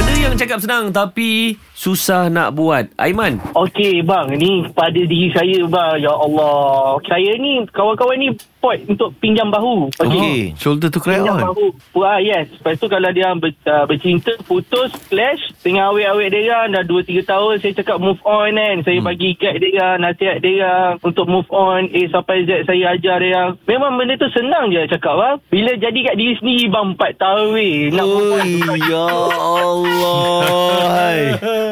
Benda yang cakap senang tapi susah nak buat. Aiman. Okey bang, ni pada diri saya bang. Ya Allah. Saya ni, kawan-kawan ni pot untuk pinjam bahu. Okey. Shoulder to cry Pinjam on. bahu. Wah, yes. Lepas tu kalau dia ber, uh, bercinta, putus, clash. Dengan awet-awet dia orang, dah 2-3 tahun. Saya cakap move on kan. Saya hmm. bagi guide dia orang, nasihat dia untuk move on. A sampai Z saya ajar dia. Memang benda tu senang je cakap bang. Bila jadi kat diri sendiri bang, 4 tahun weh. Nak move on. Oi, ya Allah.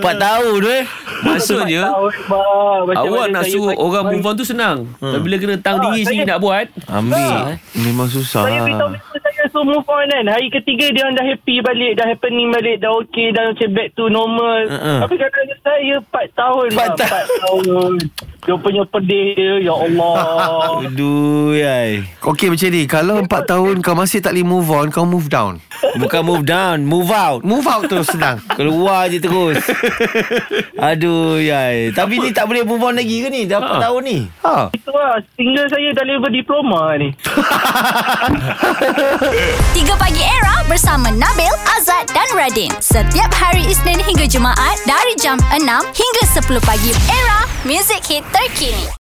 Empat tahun eh. Maksudnya Tahun, bang. Macam awak nak suruh orang move on tu senang. Hmm. Tapi bila kena tang Ah, diri saya- nak buat. Ambil. Memang susah. Saya beritahu saya suruh move on kan. Hari ketiga dia orang dah happy balik. Dah happening balik. Dah okay. Dah macam back to normal. Uh-uh. Tapi kadang saya 4 tahun. Empat bang. tahun. 4 tahun. Dia punya pedih dia. Ya Allah. Aduh, yai. Okey macam ni, kalau empat tahun kau masih tak boleh move on, kau move down. Bukan move down Move out Move out terus senang. Keluar je terus Aduh yai. Tapi ni tak boleh move on lagi ke ni Dah 4 Ha. tahun ni Ha. Itu lah. Single saya dah level diploma ni. 3 Pagi Era bersama Nabil, Azad dan Radin. Setiap hari Isnin hingga Jumaat dari jam 6 hingga 10 pagi. Era, music hit terkini.